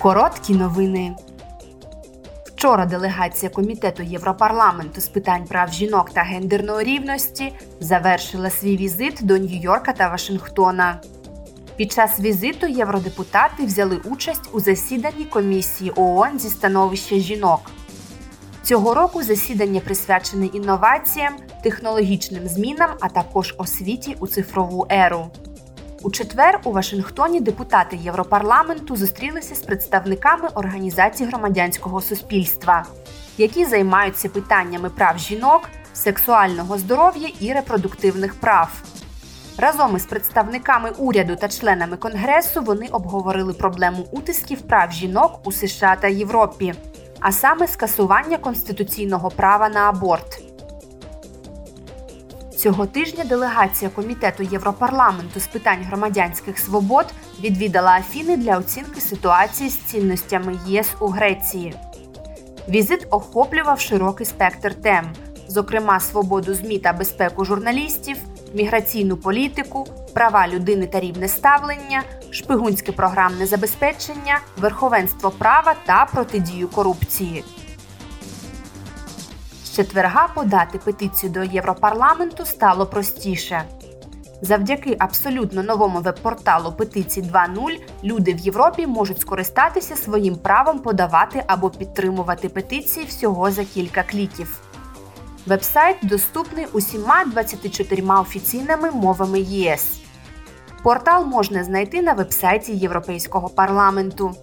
Короткі новини. Вчора делегація комітету Європарламенту з питань прав жінок та гендерної рівності завершила свій візит до Нью-Йорка та Вашингтона. Під час візиту євродепутати взяли участь у засіданні комісії ООН зі становища жінок. Цього року засідання присвячене інноваціям, технологічним змінам, а також освіті у цифрову еру. У четвер у Вашингтоні депутати Європарламенту зустрілися з представниками організацій громадянського суспільства, які займаються питаннями прав жінок, сексуального здоров'я і репродуктивних прав. Разом із представниками уряду та членами конгресу вони обговорили проблему утисків прав жінок у США та Європі, а саме скасування конституційного права на аборт. Цього тижня делегація комітету Європарламенту з питань громадянських свобод відвідала Афіни для оцінки ситуації з цінностями ЄС у Греції. Візит охоплював широкий спектр тем, зокрема свободу ЗМІ та безпеку журналістів, міграційну політику, права людини та рівне ставлення, шпигунське програмне забезпечення, верховенство права та протидію корупції. Четверга подати петицію до Європарламенту стало простіше. Завдяки абсолютно новому веб-порталу петиції 2.0 люди в Європі можуть скористатися своїм правом подавати або підтримувати петиції всього за кілька кліків. Вебсайт доступний усіма 24 офіційними мовами ЄС. Портал можна знайти на вебсайті Європейського парламенту.